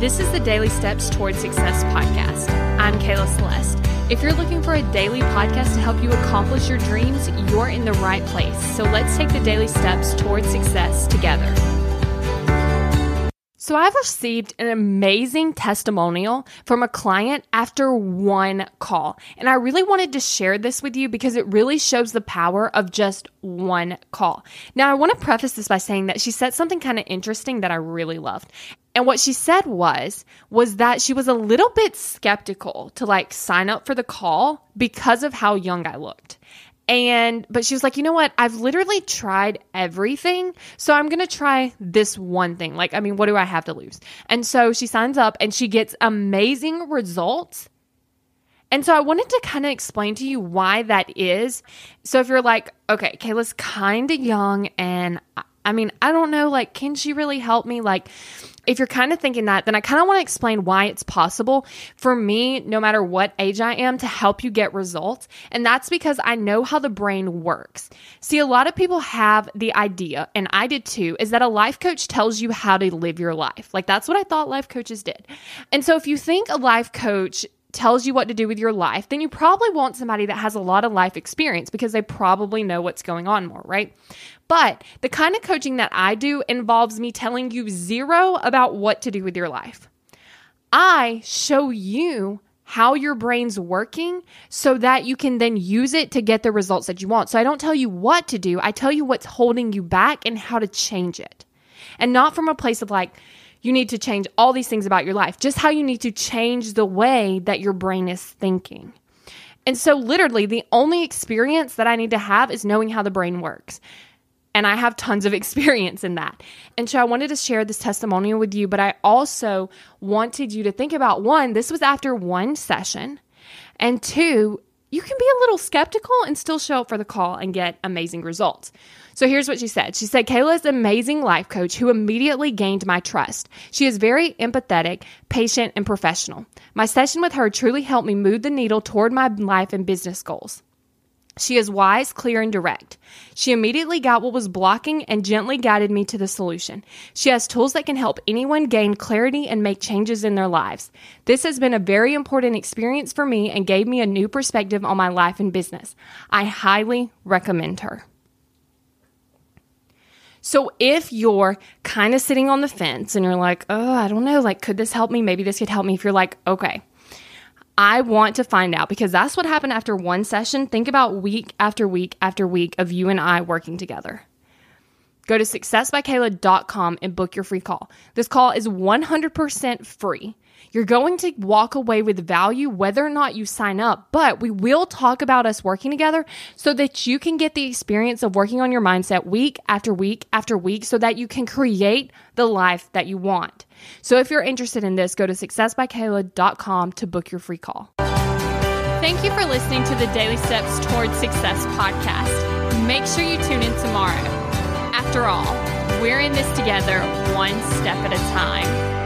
This is the Daily Steps Towards Success podcast. I'm Kayla Celeste. If you're looking for a daily podcast to help you accomplish your dreams, you're in the right place. So let's take the daily steps towards success together. So, I've received an amazing testimonial from a client after one call. And I really wanted to share this with you because it really shows the power of just one call. Now, I want to preface this by saying that she said something kind of interesting that I really loved. And what she said was was that she was a little bit skeptical to like sign up for the call because of how young I looked. And, but she was like, you know what? I've literally tried everything. So I'm going to try this one thing. Like, I mean, what do I have to lose? And so she signs up and she gets amazing results. And so I wanted to kind of explain to you why that is. So if you're like, okay, Kayla's kind of young and I mean, I don't know, like, can she really help me? Like, if you're kind of thinking that, then I kind of want to explain why it's possible for me, no matter what age I am, to help you get results. And that's because I know how the brain works. See, a lot of people have the idea, and I did too, is that a life coach tells you how to live your life. Like that's what I thought life coaches did. And so if you think a life coach tells you what to do with your life, then you probably want somebody that has a lot of life experience because they probably know what's going on more, right? But the kind of coaching that I do involves me telling you zero about what to do with your life. I show you how your brain's working so that you can then use it to get the results that you want. So I don't tell you what to do, I tell you what's holding you back and how to change it. And not from a place of like, you need to change all these things about your life, just how you need to change the way that your brain is thinking. And so, literally, the only experience that I need to have is knowing how the brain works. And I have tons of experience in that. And so I wanted to share this testimonial with you, but I also wanted you to think about one, this was after one session, and two, you can be a little skeptical and still show up for the call and get amazing results. So here's what she said. She said, Kayla is an amazing life coach who immediately gained my trust. She is very empathetic, patient, and professional. My session with her truly helped me move the needle toward my life and business goals. She is wise, clear, and direct. She immediately got what was blocking and gently guided me to the solution. She has tools that can help anyone gain clarity and make changes in their lives. This has been a very important experience for me and gave me a new perspective on my life and business. I highly recommend her. So if you're kind of sitting on the fence and you're like, oh, I don't know, like, could this help me? Maybe this could help me. If you're like, okay, I want to find out because that's what happened after one session. Think about week after week after week of you and I working together. Go to successbykayla.com and book your free call. This call is 100% free. You're going to walk away with value whether or not you sign up, but we will talk about us working together so that you can get the experience of working on your mindset week after week after week so that you can create the life that you want. So if you're interested in this, go to successbykayla.com to book your free call. Thank you for listening to the Daily Steps Towards Success podcast. Make sure you tune in tomorrow. After all, we're in this together one step at a time.